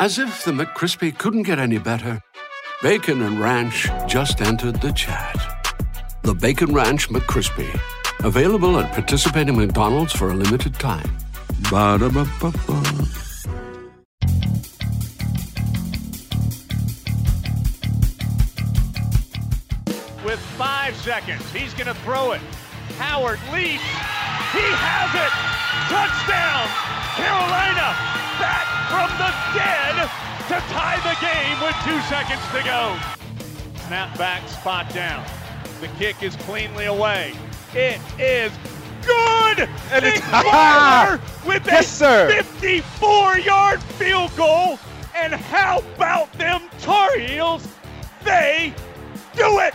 As if the McCrispy couldn't get any better, Bacon and Ranch just entered the chat. The Bacon Ranch McCrispy, available at participating McDonald's for a limited time. Ba-da-ba-ba-ba. with five seconds. He's going to throw it. Howard leaps. He has it. Touchdown. Carolina back from the dead to tie the game with two seconds to go. Snap back, spot down. The kick is cleanly away. It is good. And it's- Nick Weiler with Yes, a 54-yard field goal. And how about them Tar Heels? They do it.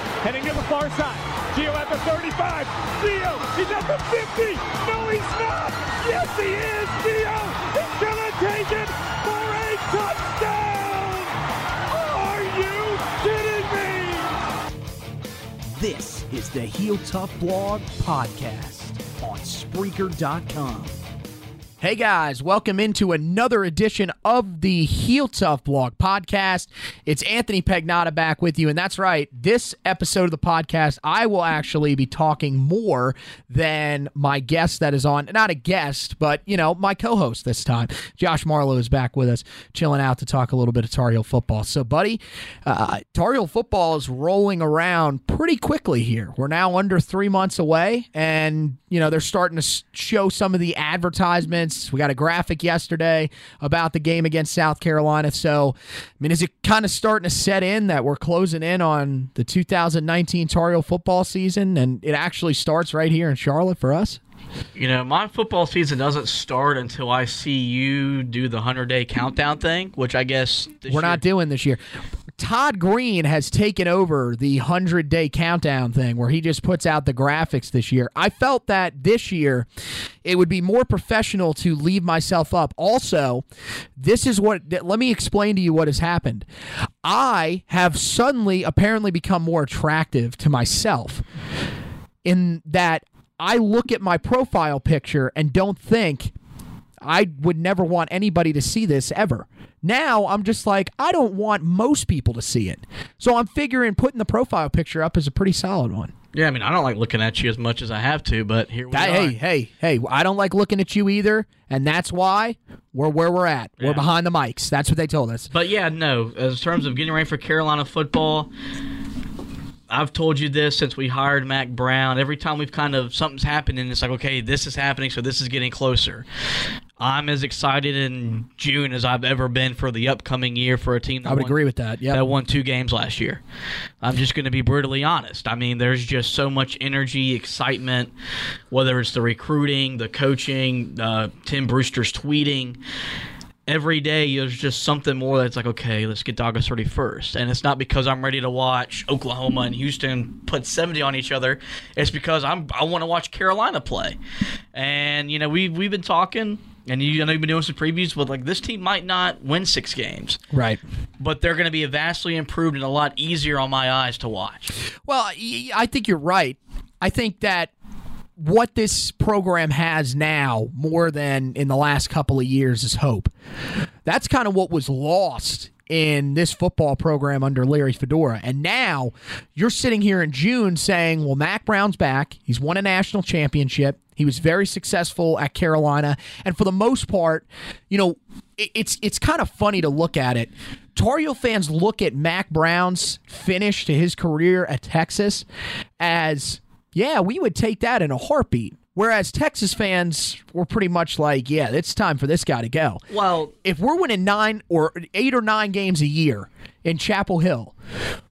Heading to the far side. Gio at the 35. Gio, he's at the 50. No, he's not. Yes, he is. Gio is going to take it for a touchdown. Are you kidding me? This is the Heel Tough Blog Podcast on Spreaker.com. Hey guys, welcome into another edition of the Heel Tough Blog Podcast. It's Anthony Pagnotta back with you, and that's right. This episode of the podcast, I will actually be talking more than my guest that is on. Not a guest, but you know, my co-host this time. Josh Marlowe is back with us, chilling out to talk a little bit of Tar Heel football. So, buddy, uh, Tar Heel football is rolling around pretty quickly here. We're now under three months away, and you know they're starting to show some of the advertisements. We got a graphic yesterday about the game against South Carolina. So, I mean, is it kind of starting to set in that we're closing in on the 2019 Tar Heel football season, and it actually starts right here in Charlotte for us? You know, my football season doesn't start until I see you do the 100 day countdown thing, which I guess this We're year- not doing this year. Todd Green has taken over the 100 day countdown thing where he just puts out the graphics this year. I felt that this year it would be more professional to leave myself up. Also, this is what, let me explain to you what has happened. I have suddenly apparently become more attractive to myself in that I look at my profile picture and don't think I would never want anybody to see this ever. Now I'm just like, I don't want most people to see it. So I'm figuring putting the profile picture up is a pretty solid one. Yeah, I mean, I don't like looking at you as much as I have to, but here we That- are. hey, hey, hey, I don't like looking at you either. And that's why we're where we're at. We're behind the mics. That's what they told us. But yeah, no, as terms of getting ready for Carolina football, I've told you this since we hired Mack Brown. Every time we've kind of something's happening, it's like, okay, this is happening, so this is getting closer. I'm as excited in June as I've ever been for the upcoming year for a team. That I would won- agree with that. Yeah. that won two games last year. I'm just going to be brutally honest. I mean, there's just so much energy, excitement, whether it's the recruiting, the coaching, uh, Tim Brewster's tweeting. Every day, there's just something more that's like, okay, let's get to August 31st. And it's not because I'm ready to watch Oklahoma and Houston put 70 on each other. It's because I'm I want to watch Carolina play. And, you know, we've, we've been talking. And you I know you've been doing some previews, but like this team might not win six games Right. but they're going to be vastly improved and a lot easier on my eyes to watch. Well, I think you're right. I think that what this program has now, more than in the last couple of years, is hope. That's kind of what was lost in this football program under Larry Fedora. And now you're sitting here in June saying, well, Mack Brown's back. He's won a national championship. He was very successful at Carolina. And for the most part, you know, it- it's it's kind of funny to look at it. Tar Heel fans look at Mack Brown's finish to his career at Texas as, yeah, we would take that in a heartbeat. Whereas Texas fans were pretty much like, yeah, it's time for this guy to go. Well, If we're winning nine or eight or nine games a year in Chapel Hill,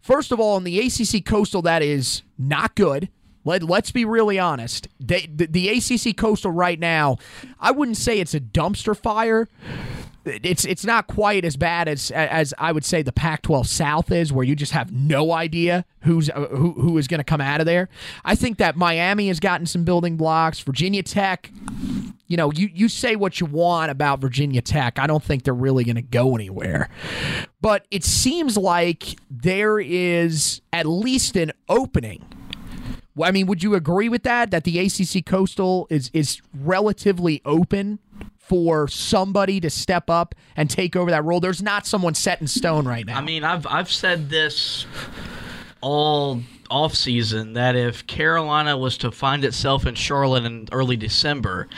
first of all, in the ACC Coastal, that is not good. Let, let's be really honest. The, the ACC Coastal right now, I wouldn't say it's a dumpster fire, it's it's not quite as bad as as I would say the Pac-12 South is, where you just have no idea who's uh, who who is going to come out of there. I think that Miami has gotten some building blocks. Virginia Tech, you know, you you say what you want about Virginia Tech. I don't think they're really going to go anywhere, but it seems like there is at least an opening. I mean, would you agree with that? That the ACC Coastal is is relatively open for somebody to step up and take over that role. There's not someone set in stone right now. I mean, I've I've said this all off season that if Carolina was to find itself in Charlotte in early December,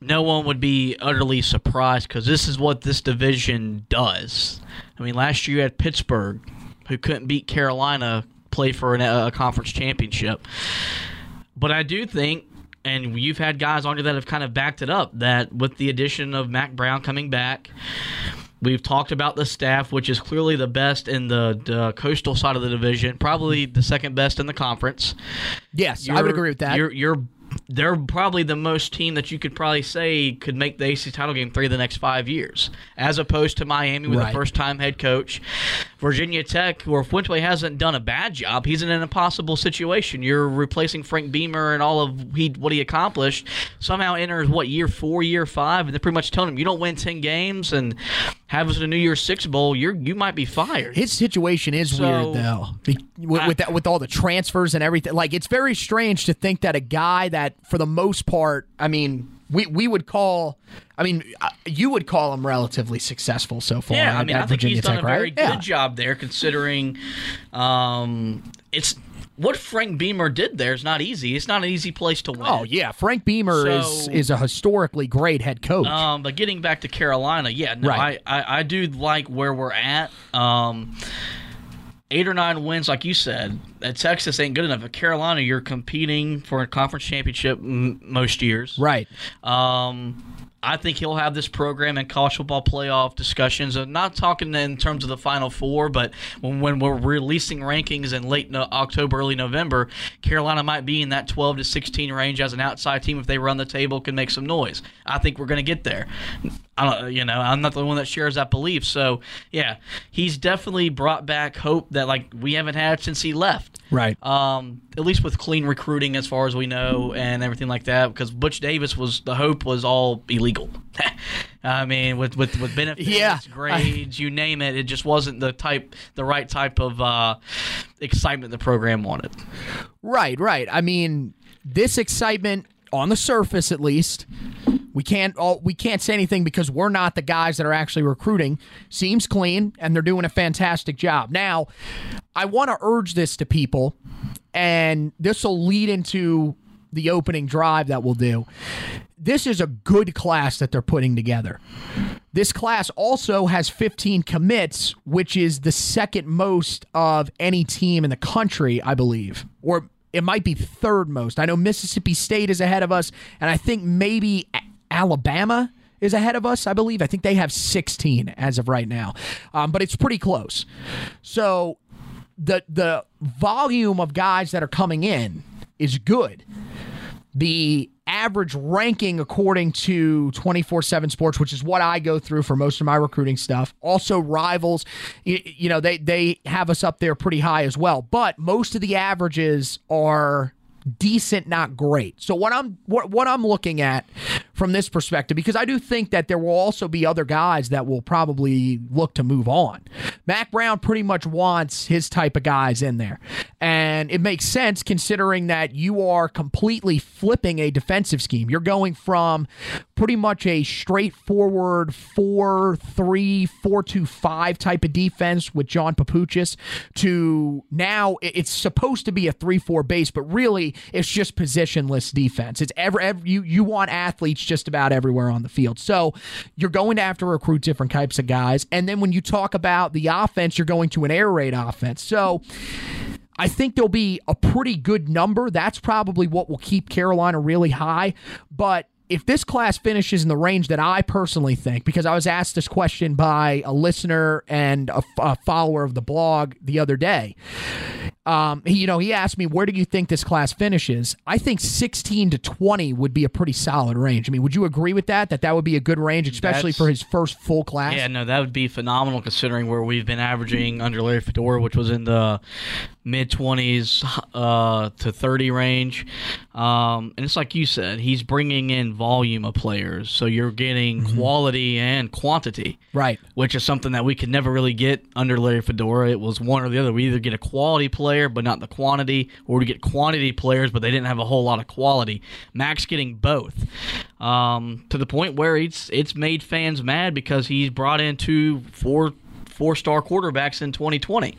no one would be utterly surprised because this is what this division does. I mean, last year you had Pittsburgh, who couldn't beat Carolina, play for an, uh, a conference championship. But I do think and you've had guys on you that have kind of backed it up that with the addition of Mack Brown coming back, We've talked about the staff, which is clearly the best in the, the, coastal side of the division, probably the second best in the conference. Yes, you're, I would agree with that. You're, you're they're probably the most team that you could probably say could make the AC title game three of the next five years, as opposed to Miami with right. a first time head coach. Virginia Tech, where Fuente hasn't done a bad job, he's in an impossible situation. You're replacing Frank Beamer and all of he, what he accomplished. Somehow enters what year four, year five, and they're pretty much telling him you don't win ten games and have us in a New Year's Six bowl, you're you might be fired. His situation is so, weird though, with, with, that, with all the transfers and everything. Like it's very strange to think that a guy that, for the most part, I mean we we would call. I mean, uh, you would call him relatively successful so far. Yeah, I mean, I think Virginia he's done Tech, a very right? good yeah. job there, considering um, it's what Frank Beamer did there is not easy. It's not an easy place to win. Oh yeah, Frank Beamer so, is is a historically great head coach. Um, but getting back to Carolina, yeah, no, right. I, I, I do like where we're at. Um, eight or nine wins, like you said, at Texas ain't good enough. At Carolina, you're competing for a conference championship m- most years. Right. Um, I think he'll have this program in college football playoff discussions. I'm not talking in terms of the Final Four, but when, when we're releasing rankings in late no, October, early November, Carolina might be in that 12 to 16 range as an outside team. If they run the table, can make some noise. I think we're going to get there. I don't, you know, I'm not the one that shares that belief. So yeah, he's definitely brought back hope that like we haven't had since he left. Right. Um, at least with clean recruiting, as far as we know, and everything like that. Because Butch Davis was the hope was all illegal. I mean, with with with benefits, yeah. grades, you name it, it just wasn't the type, the right type of uh, excitement the program wanted. Right. Right. I mean, this excitement on the surface, at least. We can't all, we can't say anything because we're not the guys that are actually recruiting. Seems clean and they're doing a fantastic job. Now, I want to urge this to people and this will lead into the opening drive that we'll do. This is a good class that they're putting together. This class also has 15 commits, which is the second most of any team in the country, I believe. Or it might be third most. I know Mississippi State is ahead of us, and I think maybe Alabama is ahead of us, I believe. I think they have 16 as of right now, um, but it's pretty close. So the the volume of guys that are coming in is good. The average ranking according to 24/7 Sports, which is what I go through for most of my recruiting stuff. Also rivals, you, you know, they they have us up there pretty high as well, but most of the averages are decent, not great. So what I'm what, what I'm looking at from this perspective, because I do think that there will also be other guys that will probably look to move on. Mack Brown pretty much wants his type of guys in there, and it makes sense considering that you are completely flipping a defensive scheme. You're going from pretty much a straightforward 4 3 4 2 5 type of defense with John Papuchis to now it's supposed to be a 3 4 base, but really it's just positionless defense. It's ever, every you you want athletes just about everywhere on the field. So you're going to have to recruit different types of guys. And then when you talk about the offense, you're going to an air raid offense. So I think there'll be a pretty good number. That's probably what will keep Carolina really high. But if this class finishes in the range that I personally think, because I was asked this question by a listener and a, a follower of the blog the other day, Um, he, you know, he asked me, where do you think this class finishes? I think 16 to 20 would be a pretty solid range. I mean, would you agree with that? That that would be a good range, especially That's- for his first full class? Yeah, no, that would be phenomenal considering where we've been averaging under Larry Fedora, which was in the mid 20s uh, to 30 range. Um, and it's like you said, he's bringing in volume of players. So you're getting quality and quantity. Right. Which is something that we could never really get under Larry Fedora. It was one or the other. We either get a quality player, but not the quantity, or we get quantity players, but they didn't have a whole lot of quality. Max getting both um, to the point where it's it's made fans mad because he's brought in two four four star quarterbacks in 2020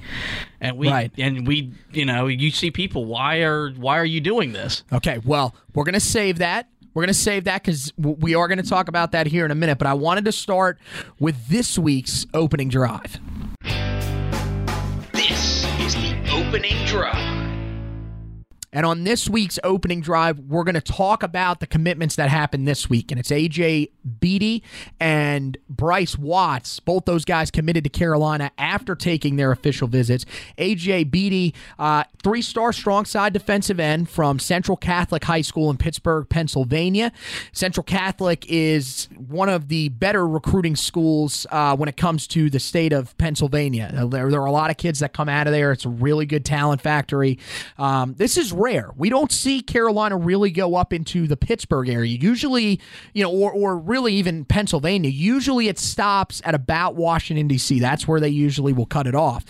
and we Right. and we you know you see people why are why are you doing this Okay, well, we're going to save that. We're going to save that because we are going to talk about that here in a minute. But I wanted to start with this week's opening drive. Opening drive. And on this week's opening drive, we're going to talk about the commitments that happened this week. And it's AJ Beatty and Bryce Watts. Both those guys committed to Carolina after taking their official visits. AJ Beatty, uh, three star strong side defensive end from Central Catholic High School in Pittsburgh, Pennsylvania. Central Catholic is one of the better recruiting schools uh, when it comes to the state of Pennsylvania. There, there are a lot of kids that come out of there. It's a really good talent factory. Um, this is rare. We don't see Carolina really go up into the Pittsburgh area. Usually, you know, or, or really even Pennsylvania. Usually it stops at about Washington, D.C. That's where they usually will cut it off.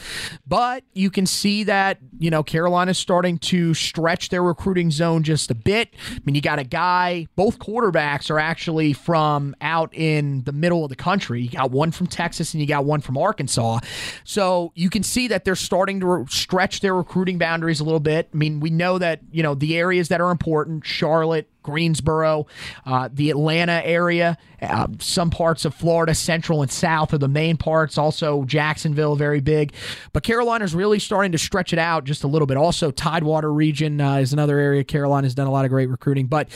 But you can see that, you know, Carolina's starting to stretch their recruiting zone just a bit. I mean, you got a guy, both quarterbacks are actually from out in the middle of the country. You got one from Texas and you got one from Arkansas. So you can see that they're starting to re- stretch their recruiting boundaries a little bit. I mean, we know that, you know, the areas that are important, Charlotte, Greensboro, uh, the Atlanta area, uh, some parts of Florida, central and south are the main parts. Also, Jacksonville, very big. But Carolina's really starting to stretch it out just a little bit. Also, Tidewater region uh, is another area. Carolina's done a lot of great recruiting. But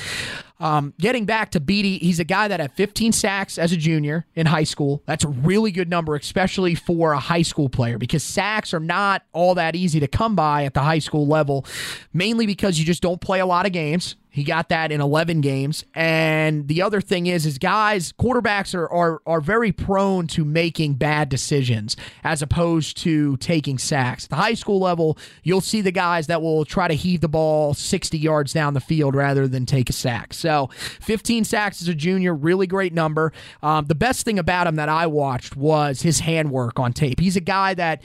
um, getting back to Beatty, he's a guy that had 15 sacks as a junior in high school. That's a really good number, especially for a high school player, because sacks are not all that easy to come by at the high school level, mainly because you just don't play a lot of games. He got that in 11 games. And the other thing is, is guys, quarterbacks are, are, are very prone to making bad decisions as opposed to taking sacks. At the high school level, you'll see the guys that will try to heave the ball 60 yards down the field rather than take a sack. So 15 sacks as a junior, really great number. Um, the best thing about him that I watched was his handwork on tape. He's a guy that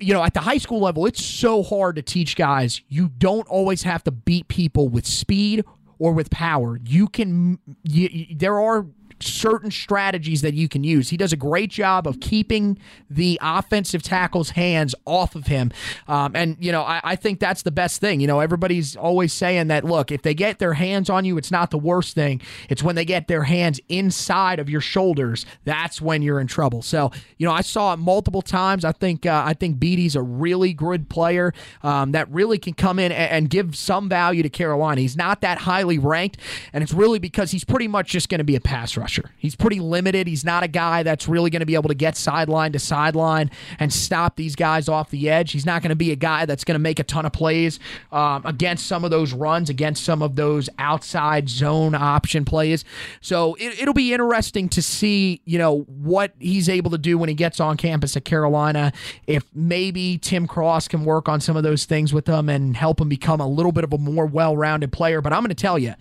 you know, at the high school level, it's so hard to teach guys. You don't always have to beat people with speed or with power. You can, you, you- there are certain strategies that you can use. He does a great job of keeping the offensive tackle's hands off of him. Um, and, you know, I, I think that's the best thing. You know, everybody's always saying that, look, if they get their hands on you, it's not the worst thing. It's when they get their hands inside of your shoulders. That's when you're in trouble. So, you know, I saw it multiple times. I think, uh, I think Beatty's a really good player um, that really can come in and, and give some value to Carolina. He's not that highly ranked, and it's really because he's pretty much just going to be a pass rusher. He's pretty limited. He's not a guy that's really going to be able to get sideline to sideline and stop these guys off the edge. He's not going to be a guy that's going to make a ton of plays um, against some of those runs, against some of those outside zone option plays. So it, it'll be interesting to see, you know, what he's able to do when he gets on campus at Carolina. If maybe Tim Cross can work on some of those things with him and help him become a little bit of a more well-rounded player. But I'm going to tell you,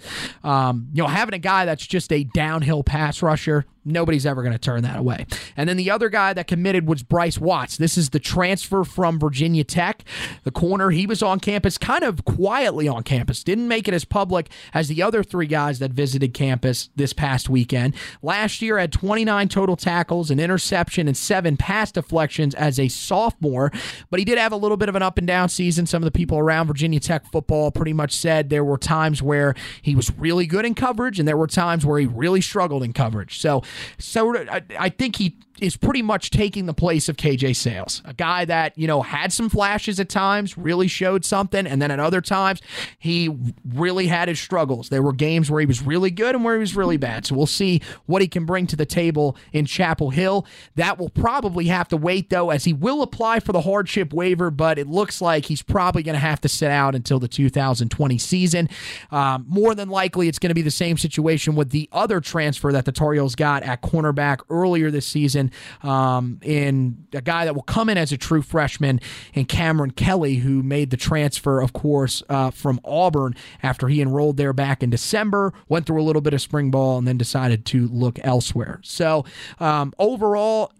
um, you know, having a guy that's just a downhill pass rusher, nobody's ever going to turn that away. And then the other guy that committed was Bryce Watts. This is the transfer from Virginia Tech, the corner. He was on campus, kind of quietly on campus, didn't make it as public as the other three guys that visited campus this past weekend. Last year had 29 total tackles, an interception, and seven pass deflections as a sophomore, but he did have a little bit of an up and down season. Some of the people around Virginia Tech football pretty much said there were times where he was really good in coverage and there were times where he really struggled in coverage. So so I, I think he is pretty much taking the place of KJ Sails, a guy that, you know, had some flashes at times, really showed something, and then at other times, he really had his struggles. There were games where he was really good and where he was really bad. So we'll see what he can bring to the table in Chapel Hill. That will probably have to wait, though, as he will apply for the hardship waiver, but it looks like he's probably going to have to sit out until the 2020 season. Um, more than likely, it's going to be the same situation with the other transfer that the Tar Heels got at cornerback earlier this season um, in a guy that will come in as a true freshman and Cameron Kelly, who made the transfer, of course, uh, from Auburn after he enrolled there back in December, went through a little bit of spring ball, and then decided to look elsewhere. So um, overall,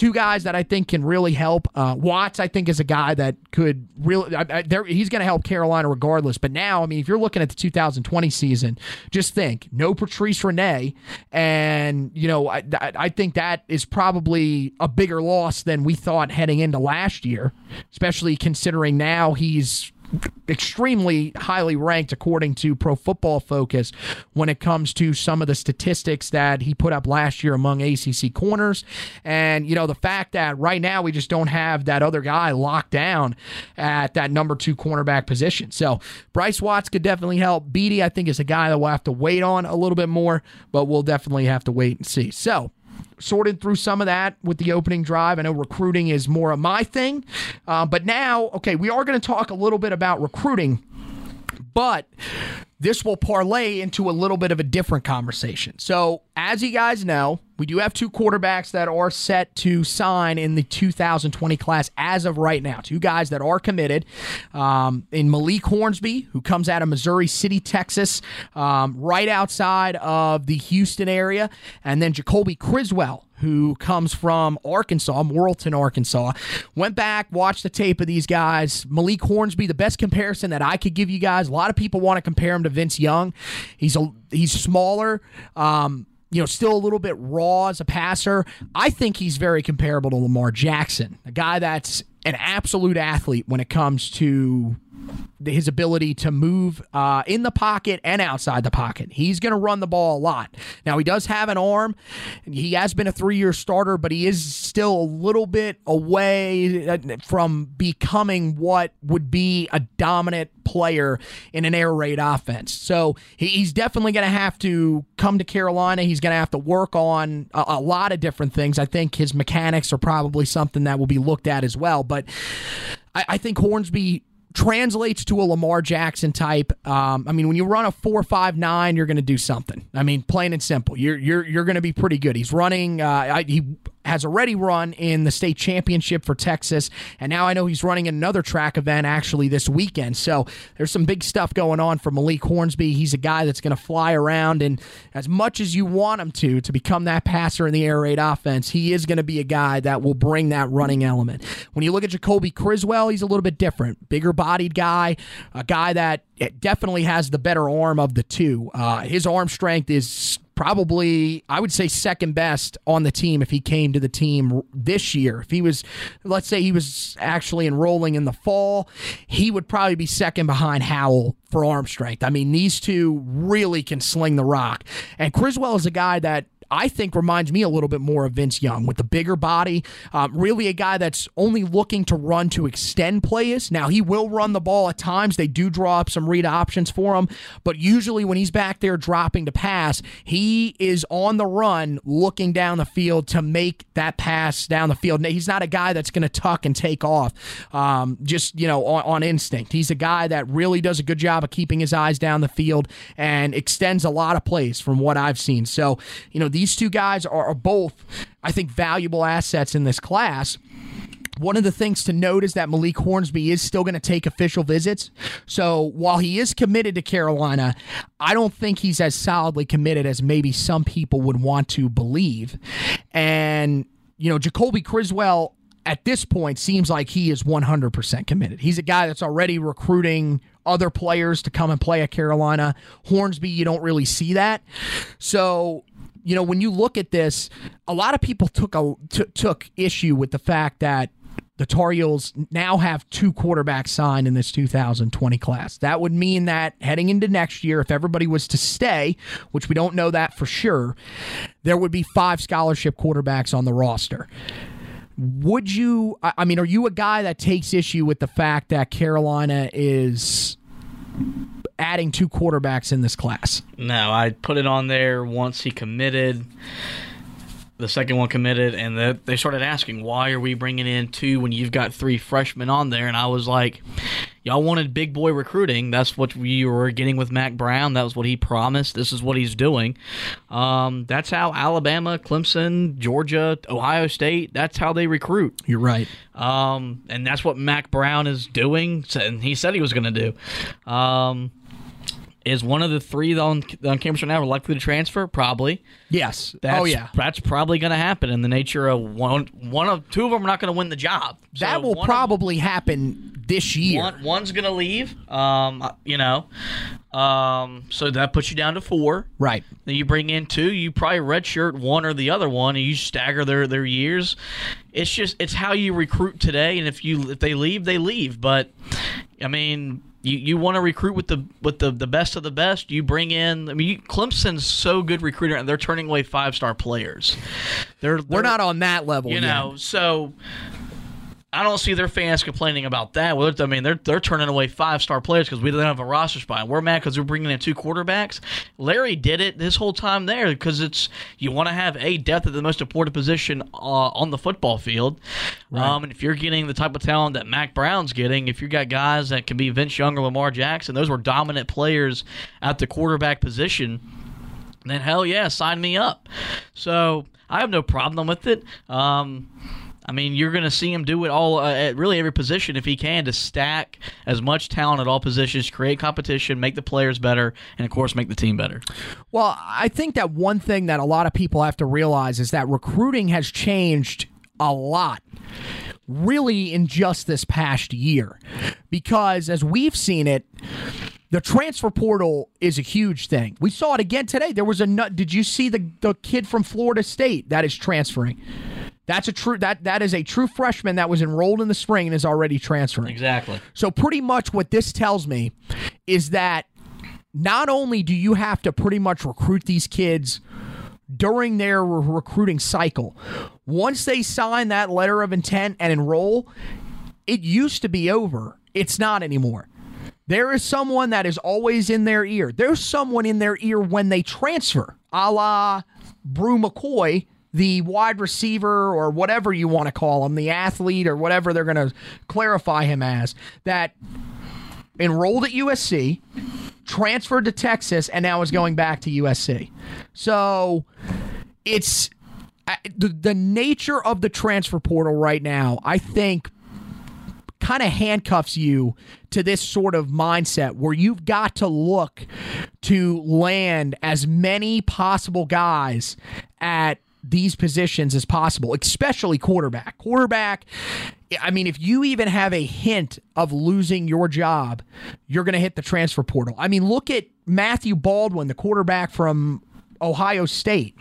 two guys that I think can really help. Uh, Watts, I think, is a guy that could really. I, I, he's going to help Carolina regardless. But now, I mean, if you're looking at the 2020 season, just think no Patrice Rene, and you know, I, I think that is probably a bigger loss than we thought heading into last year, especially considering now he's extremely highly ranked according to Pro Football Focus when it comes to some of the statistics that he put up last year among ACC corners. And, you know, the fact that right now we just don't have that other guy locked down at that number two cornerback position. So Bryce Watts could definitely help. Beatty, I think, is a guy that we'll have to wait on a little bit more, but we'll definitely have to wait and see. So, sorted through some of that with the opening drive. I know recruiting is more of my thing. Uh, but now, okay, we are going to talk a little bit about recruiting, but this will parlay into a little bit of a different conversation. So, as you guys know, we do have two quarterbacks that are set to sign in the 2020 class as of right now. Two guys that are committed um, in Malik Hornsby, who comes out of Missouri City, Texas, um, right outside of the Houston area, and then Jacoby Criswell, who comes from Arkansas, Morrilton, Arkansas. Went back, watched the tape of these guys. Malik Hornsby, the best comparison that I could give you guys. A lot of people want to compare him to Vince Young. He's a he's smaller. Um, you know, still a little bit raw as a passer. I think he's very comparable to Lamar Jackson, a guy that's an absolute athlete when it comes to his ability to move uh, in the pocket and outside the pocket. He's going to run the ball a lot. Now, he does have an arm. He has been a three year starter, but he is still a little bit away uh, from becoming what would be a dominant player in an air raid offense. So he's definitely going to have to come to Carolina. He's going to have to work on a, a lot of different things. I think his mechanics are probably something that will be looked at as well. But I, I think Hornsby translates to a Lamar Jackson type. Um, I mean, when you run a four five nine, you're going to do something. I mean, plain and simple. You're you're you're going to be pretty good. He's running. Uh, I, he has already run in the state championship for Texas, and now I know he's running another track event actually this weekend. So there's some big stuff going on for Malik Hornsby. He's a guy that's going to fly around, and as much as you want him to to become that passer in the air raid offense, he is going to be a guy that will bring that running element. When you look at Jacoby Criswell, he's a little bit different, bigger bodied guy, a guy that definitely has the better arm of the two. Uh, his arm strength is probably I would say second best on the team if he came to the team this year. If he was let's say he was actually enrolling in the fall, he would probably be second behind Howell for arm strength. I mean, these two really can sling the rock. And Criswell is a guy that I think reminds me a little bit more of Vince Young with the bigger body. Um, really, a guy that's only looking to run to extend plays. Now, he will run the ball at times. They do draw up some read options for him, but usually when he's back there dropping to pass, he is on the run looking down the field to make that pass down the field. He's not a guy that's going to tuck and take off um, just, you know, on, on instinct. He's a guy that really does a good job of keeping his eyes down the field and extends a lot of plays from what I've seen. So, you know, these two guys are, are both, I think, valuable assets in this class. One of the things to note is that Malik Hornsby is still going to take official visits. So while he is committed to Carolina, I don't think he's as solidly committed as maybe some people would want to believe. And, you know, Jacoby Criswell at this point seems like he is 100% committed. He's a guy that's already recruiting other players to come and play at Carolina. Hornsby, you don't really see that. So you know, when you look at this, a lot of people took a t- took issue with the fact that the Tar Heels now have two quarterbacks signed in this 2020 class. That would mean that heading into next year, if everybody was to stay, which we don't know that for sure, there would be five scholarship quarterbacks on the roster. Would you, I mean, are you a guy that takes issue with the fact that Carolina is adding two quarterbacks in this class? No, I put it on there once he committed the second one committed, and the, they started asking, "Why are we bringing in two when you've got three freshmen on there?" And I was like, "Y'all wanted big boy recruiting. That's what we were getting with Mack Brown. That was what he promised. This is what he's doing. Um, that's how Alabama, Clemson, Georgia, Ohio State. That's how they recruit. You're right. Um, and that's what Mack Brown is doing. And he said he was going to do." Um, is one of the three on, on campus right now likely to transfer? Probably. Yes. That's, oh yeah. That's probably going to happen in the nature of one. One of two of them are not going to win the job. So that will one of- probably happen this year. one, one's going to leave. Um, you know, um, so that puts you down to four. Right. Then you bring in two. You probably redshirt one or the other one, and you stagger their their years. It's just it's how you recruit today, and if you if they leave, they leave. But I mean, you, you want to recruit with the with the, the best of the best. You bring in. I mean, you, Clemson's so good recruiter, and they're turning away five star players. They're, We're they're- not on that level you yet. know, so I don't see their fans complaining about that. Well, I mean, they're they're turning away five star players because we don't have a roster spot. We're mad because we're bringing in two quarterbacks. Larry did it this whole time there because it's you want to have a depth at the most important position uh, on the football field. Um, and if you're getting the type of talent that Mack Brown's getting, if you got guys that can be Vince Young or Lamar Jackson, those were dominant players at the quarterback position then hell yeah, sign me up. So I have no problem with it. Um, I mean, you're going to see him do it all uh, at really every position if he can to stack as much talent at all positions, create competition, make the players better, and of course, make the team better. Well, I think that one thing that a lot of people have to realize is that recruiting has changed a lot really in just this past year. Because as we've seen it, the transfer portal is a huge thing. We saw it again today. There was a nut. Did you see the, the kid from Florida State that is transferring? That's a true that that is a true freshman that was enrolled in the spring and is already transferring. Exactly. So pretty much what this tells me is that not only do you have to pretty much recruit these kids during their re- recruiting cycle, once they sign that letter of intent and enroll, it used to be over. It's not anymore. There is someone that is always in their ear. There's someone in their ear when they transfer, a la Bru McCoy, the wide receiver or whatever you want to call him, the athlete or whatever they're going to clarify him as, that enrolled at USC, transferred to Texas, and now is going back to USC. So it's the, the nature of the transfer portal right now, I think kind of handcuffs you to this sort of mindset where you've got to look to land as many possible guys at these positions as possible, especially quarterback. Quarterback, I mean, if you even have a hint of losing your job, you're going to hit the transfer portal. I mean, look at Matthew Baldwin, the quarterback from Ohio State,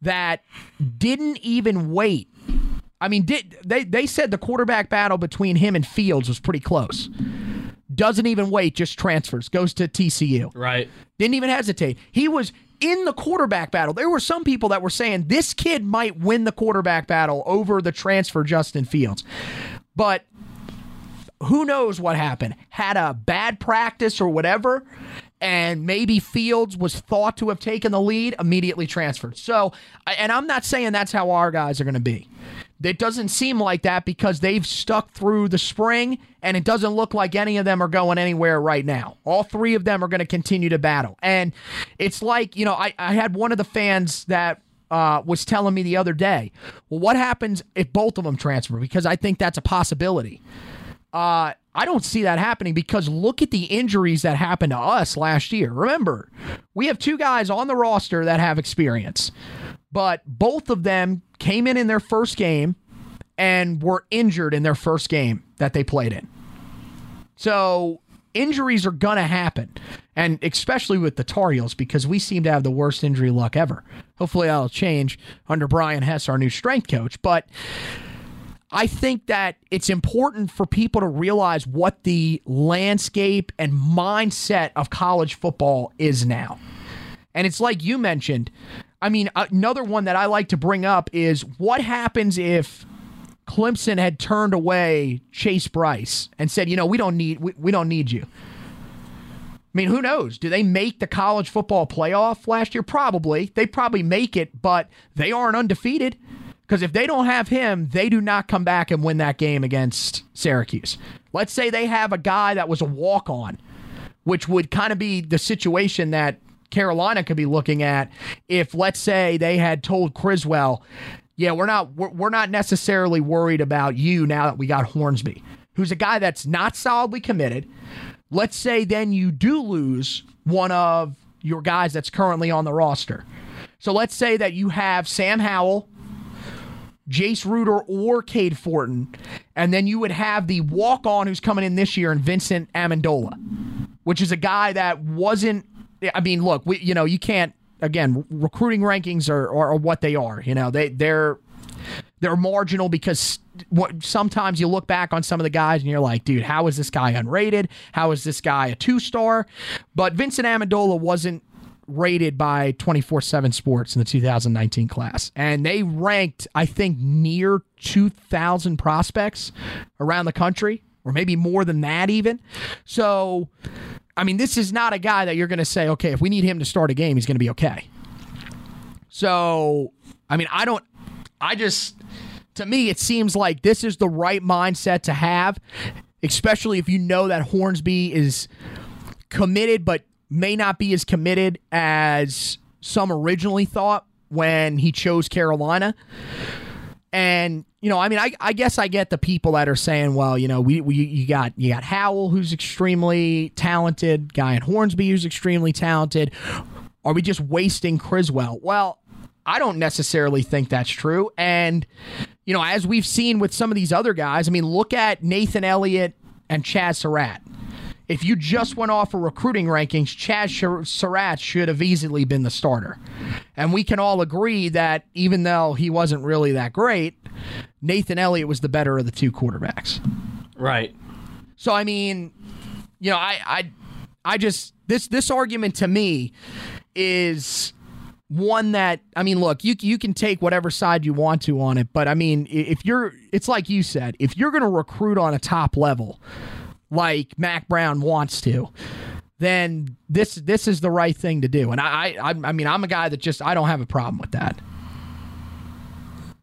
that didn't even wait I mean, did they they said the quarterback battle between him and Fields was pretty close. Doesn't even wait, just transfers, goes to TCU. Right. Didn't even hesitate. He was in the quarterback battle. There were some people that were saying this kid might win the quarterback battle over the transfer Justin Fields. But who knows what happened? Had a bad practice or whatever, and maybe Fields was thought to have taken the lead, immediately transferred. So, and I'm not saying that's how our guys are going to be. It doesn't seem like that because they've stuck through the spring, and it doesn't look like any of them are going anywhere right now. All three of them are going to continue to battle. And it's like, you know, I, I had one of the fans that uh, was telling me the other day, well, what happens if both of them transfer? Because I think that's a possibility. Uh, I don't see that happening because look at the injuries that happened to us last year. Remember, we have two guys on the roster that have experience, but both of them came in in their first game and were injured in their first game that they played in. So injuries are going to happen, and especially with the Tar Heels because we seem to have the worst injury luck ever. Hopefully that'll change under Brian Hess, our new strength coach. But I think that it's important for people to realize what the landscape and mindset of college football is now. And it's like you mentioned. I mean, uh, another one that I like to bring up is what happens if Clemson had turned away Chase Brice and said, "You know, we don't need we, we don't need you." I mean, who knows? Do they make the college football playoff last year? Probably. They probably make it, but they aren't undefeated. Because if they don't have him, they do not come back and win that game against Syracuse. Let's say they have a guy that was a walk on, which would kind of be the situation that Carolina could be looking at if, let's say, they had told Criswell, yeah, we're not we're, we're not necessarily worried about you now that we got Hornsby, who's a guy that's not solidly committed. Let's say then you do lose one of your guys that's currently on the roster. So let's say that you have Sam Howell, Jace Ruder, or Cade Fortin, and then you would have the walk on who's coming in this year and Vincent Amendola, which is a guy that wasn't. I mean, look, we, you know, you can't again, recruiting rankings are, are, are what they are. You know, they they're they're marginal because sometimes you look back on some of the guys and you're like, dude, how is this guy unrated? How is this guy a two star? But Vincent Amendola wasn't rated by 24 7 Sports in the 2019 class. And they ranked, I think, near 2,000 prospects around the country, or maybe more than that, even. So I mean, this is not a guy that you're going to say, okay, if we need him to start a game, he's going to be okay. So, I mean, I don't, I just, to me, it seems like this is the right mindset to have, especially if you know that Hornsby is committed, but may not be as committed as some originally thought when he chose Carolina. And you know, I mean, I, I guess I get the people that are saying, well, you know, we, we you got you got Howell who's extremely talented, guy in Hornsby who's extremely talented. Are we just wasting Criswell? Well, I don't necessarily think that's true. And you know, as we've seen with some of these other guys, I mean, look at Nathan Elliott and Chaz Surratt. If you just went off of recruiting rankings, Chaz Surratt should have easily been the starter. And we can all agree that even though he wasn't really that great, Nathan Elliott was the better of the two quarterbacks. Right. So I mean, you know, I I I just this this argument to me is one that I mean, look, you you can take whatever side you want to on it, but I mean, if you're it's like you said, if you're going to recruit on a top level, like Mack Brown wants to, then this this is the right thing to do. And I I I mean I'm a guy that just I don't have a problem with that.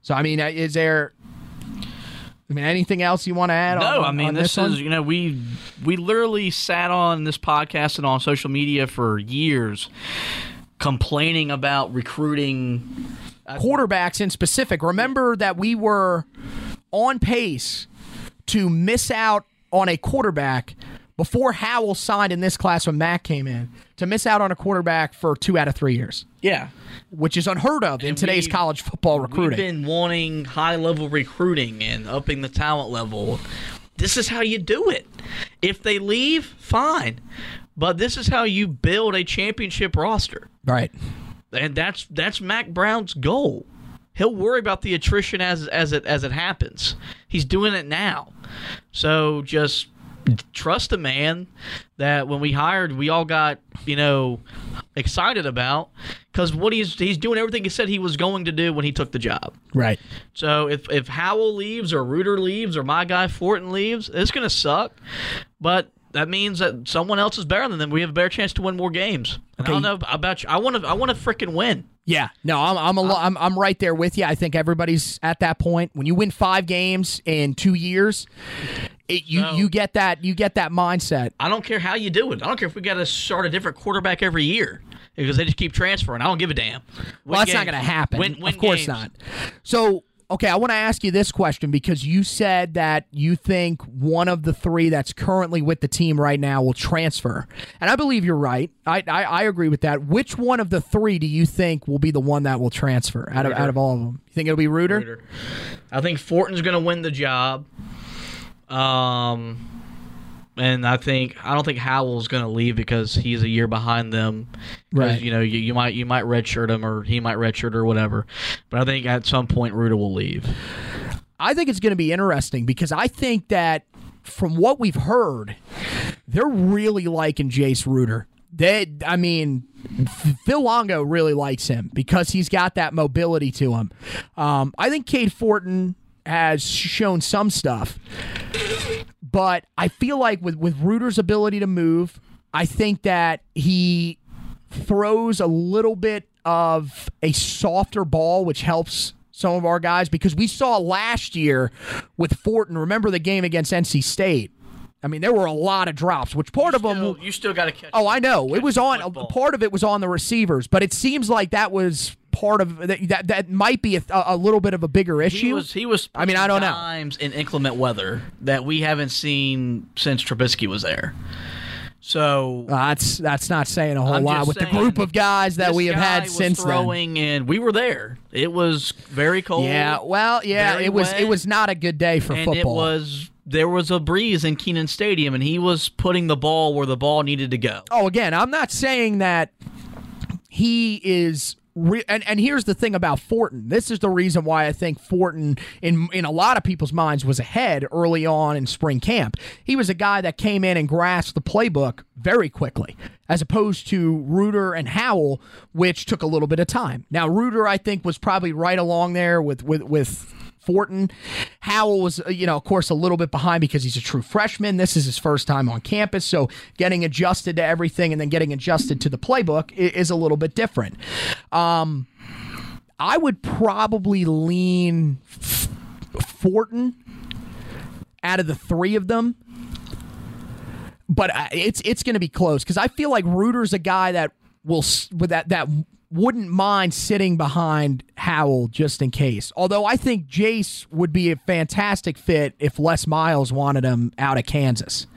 So I mean, is there? I mean, anything else you want to add? No, on, I mean this, this is you know we we literally sat on this podcast and on social media for years complaining about recruiting uh, quarterbacks in specific. Remember that we were on pace to miss out on a quarterback before Howell signed in this class when Mack came in to miss out on a quarterback for two out of three years. Yeah. Which is unheard of in today's college football recruiting. We've been wanting high level recruiting and upping the talent level. This is how you do it. If they leave, fine. But this is how you build a championship roster. Right. And that's that's Mack Brown's goal. He'll worry about the attrition as as it as it happens. He's doing it now. So just trust a man that when we hired, we all got you know excited about because what he's he's doing everything he said he was going to do when he took the job. Right. So if if Howell leaves or Ruder leaves or my guy Fortin leaves, it's gonna suck. But that means that someone else is better than them. We have a better chance to win more games. Okay. I don't know about you. I want to. I want to freaking win. Yeah, no, I'm I'm, a, uh, I'm I'm right there with you. I think everybody's at that point. When you win five games in two years, it, you so, you get that you get that mindset. I don't care how you do it. I don't care if we got to start a different quarterback every year because they just keep transferring. I don't give a damn. Win well, that's games. not going to happen. Win, win of course games. not. So Okay, I want to ask you this question because you said that you think one of the three that's currently with the team right now will transfer. And I believe you're right. I, I, I agree with that. Which one of the three do you think will be the one that will transfer out of, out of all of them? You think it'll be Ruder? Ruder. I think Fortin's going to win the job. Um, and I think I don't think Howell's going to leave because he's a year behind them. Right. You know, you, you might you might redshirt him or he might redshirt or whatever. But I think at some point Ruder will leave. I think it's going to be interesting because I think that from what we've heard, they're really liking Jace Ruder. They, I mean, Phil Longo really likes him because he's got that mobility to him. Um, I think Cade Fortin has shown some stuff, but I feel like with with Ruder's ability to move, I think that he throws a little bit of a softer ball, which helps some of our guys because we saw last year with Fortin. Remember the game against NC State? I mean, there were a lot of drops, which part of them. You still got to catch. Oh, I know. It was on part of it was on the receivers, but it seems like that was part of that. That, that might be a, a little bit of a bigger issue. He was. He was. I mean, I don't know. Times in inclement weather that we haven't seen since Trubisky was there. So Uh, that's that's not saying a whole I'm lot with the group of guys that we have had since then. throwing, and we were there. It was very cold. Yeah, well, yeah, it was wet, it was not a good day for and football. it was there was a breeze in Kenan Stadium, and he was putting the ball where the ball needed to go. Oh, again, I'm not saying that he is. Re- and and here's the thing about Fortin. This is the reason why I think Fortin, in in a lot of people's minds, was ahead early on in spring camp. He was a guy that came in and grasped the playbook very quickly, as opposed to Ruder and Howell, which took a little bit of time. Now Ruder, I think, was probably right along there with with with Fortin. Howell was, uh, you know, of course, a little bit behind because he's a true freshman. This is his first time on campus, so getting adjusted to everything and then getting adjusted to the playbook is a little bit different. Um, I would probably lean Fortin out of the three of them. But it's it's going to be close because I feel like Ruder's a guy that will that that wouldn't mind sitting behind Howell just in case. Although I think Jace would be a fantastic fit if Les Miles wanted him out of Kansas.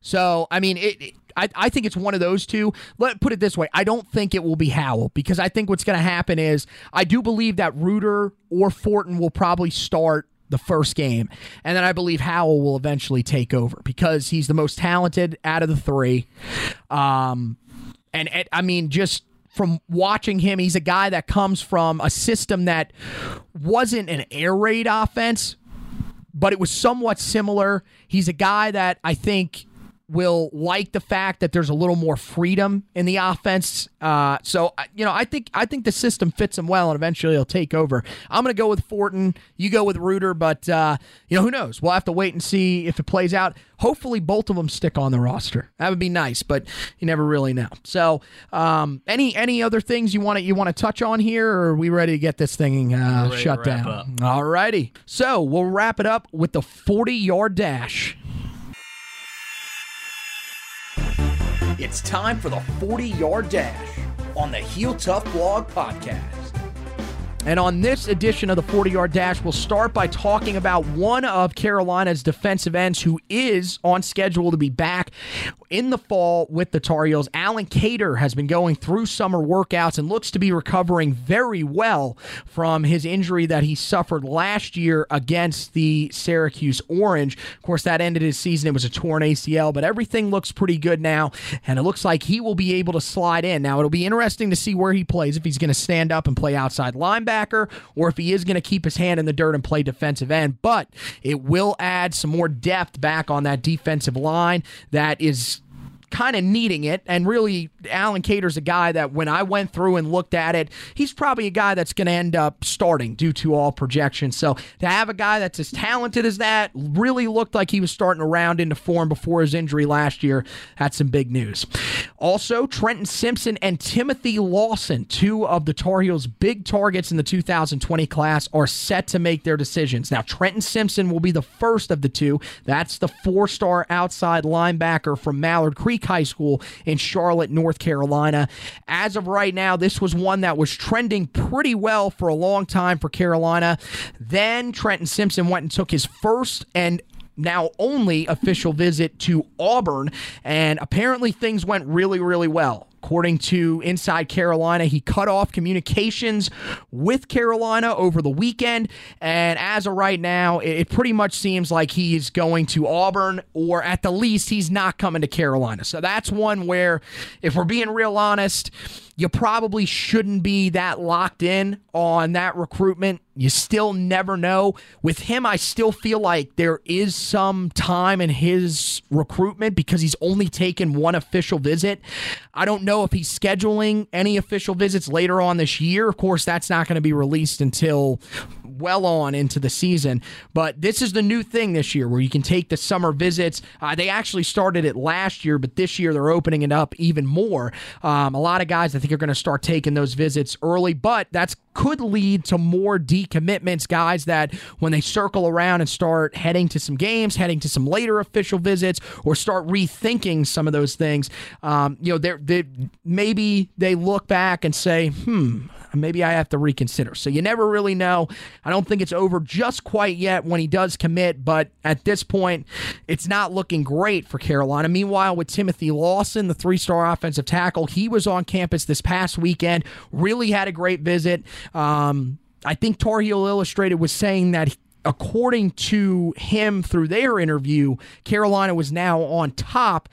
So I mean, it. it- I, I think it's one of those two. Let put it this way: I don't think it will be Howell because I think what's going to happen is I do believe that Ruder or Fortin will probably start the first game, and then I believe Howell will eventually take over because he's the most talented out of the three. Um, and, and I mean, just from watching him, he's a guy that comes from a system that wasn't an air raid offense, but it was somewhat similar. He's a guy that I think will like the fact that there's a little more freedom in the offense. Uh, so I- you know, I think I think the system fits him well, and eventually he'll take over. I'm going to go with Fortin. You go with Ruder, but uh, you know who knows? We'll have to wait and see if it plays out. Hopefully, both of them stick on the roster. That would be nice, but you never really know. So, um, any any other things you want to you want to touch on here, or are we ready to get this thing uh, shut down? up. All righty. So we'll wrap it up with the 40 yard dash. It's time for the 40 yard dash on the Heel Tough Blog Podcast. And on this edition of the 40 yard dash, we'll start by talking about one of Carolina's defensive ends who is on schedule to be back in the fall with the Tar Heels. Alan Cater has been going through summer workouts and looks to be recovering very well from his injury that he suffered last year against the Syracuse Orange. Of course, that ended his season. It was a torn ACL, but everything looks pretty good now, and it looks like he will be able to slide in. Now, it'll be interesting to see where he plays, if he's going to stand up and play outside linebacker, or if he is going to keep his hand in the dirt and play defensive end. But it will add some more depth back on that defensive line that is kind of needing it. And really, Alan Cater's a guy that when I went through and looked at it, he's probably a guy that's going to end up starting due to all projections. So to have a guy that's as talented as that, really looked like he was starting to round into form before his injury last year, that's some big news. Also, Trenton Simpson and Timothy Lawson, two of the Tar Heels' big targets in the 2020 class, are set to make their decisions. Now, Trenton Simpson will be the first of the two. That's the four star outside linebacker from Mallard Creek High School in Charlotte, North Carolina. As of right now, this was one that was trending pretty well for a long time for Carolina. Then Trenton Simpson went and took his first and now only official visit to Auburn, and apparently things went really, really well. According to Inside Carolina, he cut off communications with Carolina over the weekend. And as of right now, it pretty much seems like he's going to Auburn, or at the least, he's not coming to Carolina. So that's one where, if we're being real honest, you probably shouldn't be that locked in on that recruitment. You still never know. With him, I still feel like there is some time in his recruitment because he's only taken one official visit. I don't know if he's scheduling any official visits later on this year. Of course, that's not going to be released until well on into the season. But this is the new thing this year where you can take the summer visits. Uh, they actually started it last year, but this year they're opening it up even more. Um, a lot of guys, I think, are going to start taking those visits early, but that's could lead to more decommitments, guys that when they circle around and start heading to some games, heading to some later official visits, or start rethinking some of those things, um, you know, they're, they maybe they look back and say, hmm, maybe I have to reconsider. So you never really know. I don't think it's over just quite yet when he does commit, but at this point, it's not looking great for Carolina. Meanwhile, with Timothy Lawson, the three star offensive tackle, he was on campus this past weekend, really had a great visit. Um, I think Tar Heel Illustrated was saying that according to him through their interview, Carolina was now on top,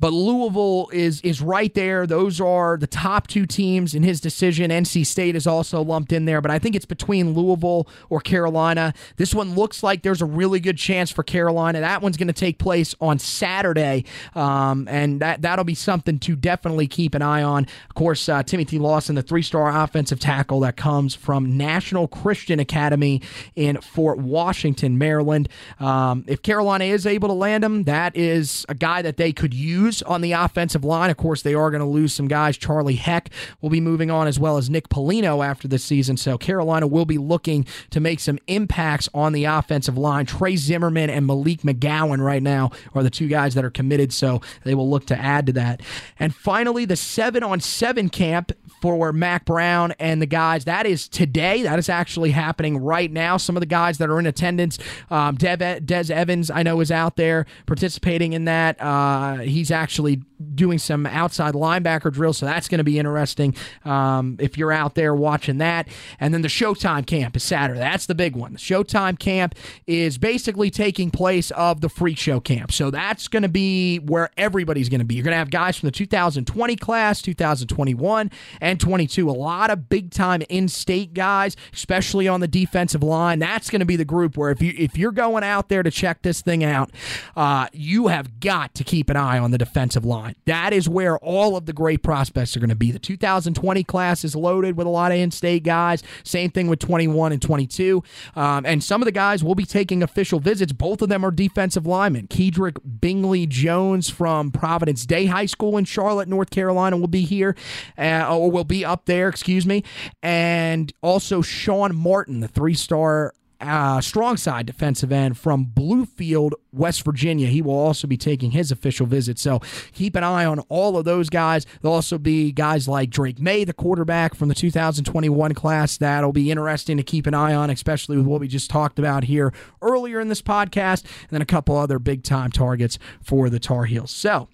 but Louisville is is right there. Those are the top two teams in his decision. NC State is also lumped in there, but I think it's between Louisville or Carolina. This one looks like there's a really good chance for Carolina. That one's going to take place on Saturday, um, and that that'll be something to definitely keep an eye on. Of course, uh, Timothy Lawson, the three-star offensive tackle that comes from National Christian Academy in Fort Washington, Maryland. Um, if Carolina is able to land him, that is a guy that they could use on the offensive line. Of course, they are going to lose some guys. Charlie Heck will be moving on as well as Nick Polino after the season. So Carolina will be looking to make some impacts on the offensive line. Trey Zimmerman and Malik McGowan right now are the two guys that are committed. So they will look to add to that. And finally, the seven on seven camp for Mack Brown and the guys. That is today. That is actually happening right now. Some of the guys that are in attendance, um, Dev, Des Evans, I know, is out there participating in that. Uh, he's actually doing some outside linebacker drills, so that's going to be interesting um, if you're out there watching that. And then the Showtime camp is Saturday. That's the big one. The Showtime camp is basically taking place of the Freak Show camp, so that's going to be where everybody's going to be. You're going to have guys from the 2020 class, 2021, and 22. A lot of big time in-state guys, especially on the defensive line. That's going to be the group where if you if you're going out there to check this thing out, uh, you have got to keep an eye on the defensive line. That is where all of the great prospects are going to be. The 2020 class is loaded with a lot of in state guys. Same thing with 21 and 22. Um, and some of the guys will be taking official visits. Both of them are defensive linemen. Kedrick Bingley Jones from Providence Day High School in Charlotte, North Carolina, will be here, uh, or will be up there, excuse me. And also Sean Martin, the three star uh, strong side defensive end from Bluefield, West Virginia. He will also be taking his official visit. So keep an eye on all of those guys. There'll also be guys like Drake Maye, the quarterback from the 2021 class. That'll be interesting to keep an eye on, especially with what we just talked about here earlier in this podcast, and then a couple other big time targets for the Tar Heels. So,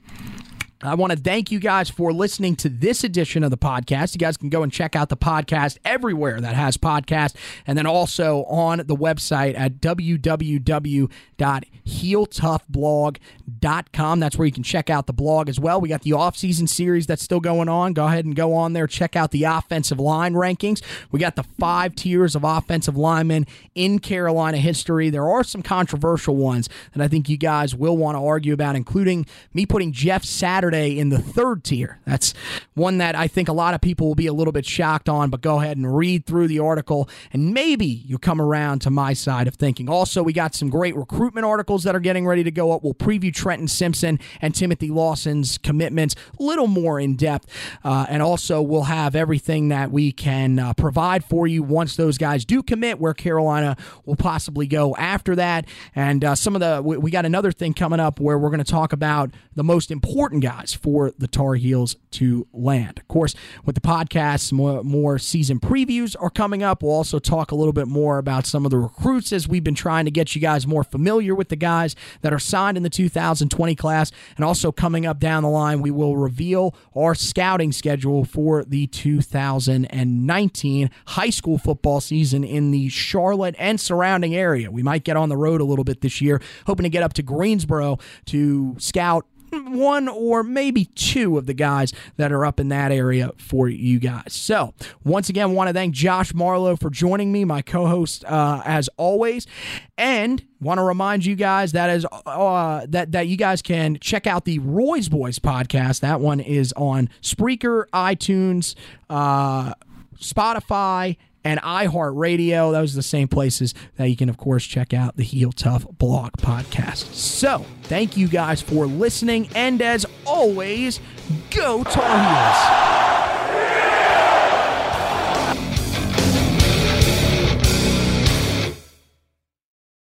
I want to thank you guys for listening to this edition of the podcast. You guys can go and check out the podcast everywhere that has podcast, and then also on the website at www.heeltoughblog.com. That's where you can check out the blog as well. We got the off-season series that's still going on. Go ahead and go on there. Check out the offensive line rankings. We got the five tiers of offensive linemen in Carolina history. There are some controversial ones that I think you guys will want to argue about, including me putting Jeff Saturday Saturday in the third tier. That's one that I think a lot of people will be a little bit shocked on, but go ahead and read through the article and maybe you come around to my side of thinking. Also, we got some great recruitment articles that are getting ready to go up. We'll preview Trenton Simpson and Timothy Lawson's commitments a little more in depth. Uh, and also, we'll have everything that we can uh, provide for you once those guys do commit, where Carolina will possibly go after that. And uh, some of the, we, we got another thing coming up where we're going to talk about the most important guys for the Tar Heels to land. Of course, with the podcast, more, more season previews are coming up. We'll also talk a little bit more about some of the recruits as we've been trying to get you guys more familiar with the guys that are signed in the 2020 class. And also coming up down the line, we will reveal our scouting schedule for the 2019 high school football season in the Charlotte and surrounding area. We might get on the road a little bit this year, hoping to get up to Greensboro to scout one or maybe two of the guys that are up in that area for you guys. So, once again, want to thank Josh Marlowe for joining me, my co host, uh, as always. And want to remind you guys that is uh, that that you guys can check out the Roy's Boys podcast. That one is on Spreaker, iTunes, uh, Spotify, and iHeartRadio. Those are the same places that you can, of course, check out the Heel Tough blog podcast. So, thank you guys for listening, and as always, go Tar Heels.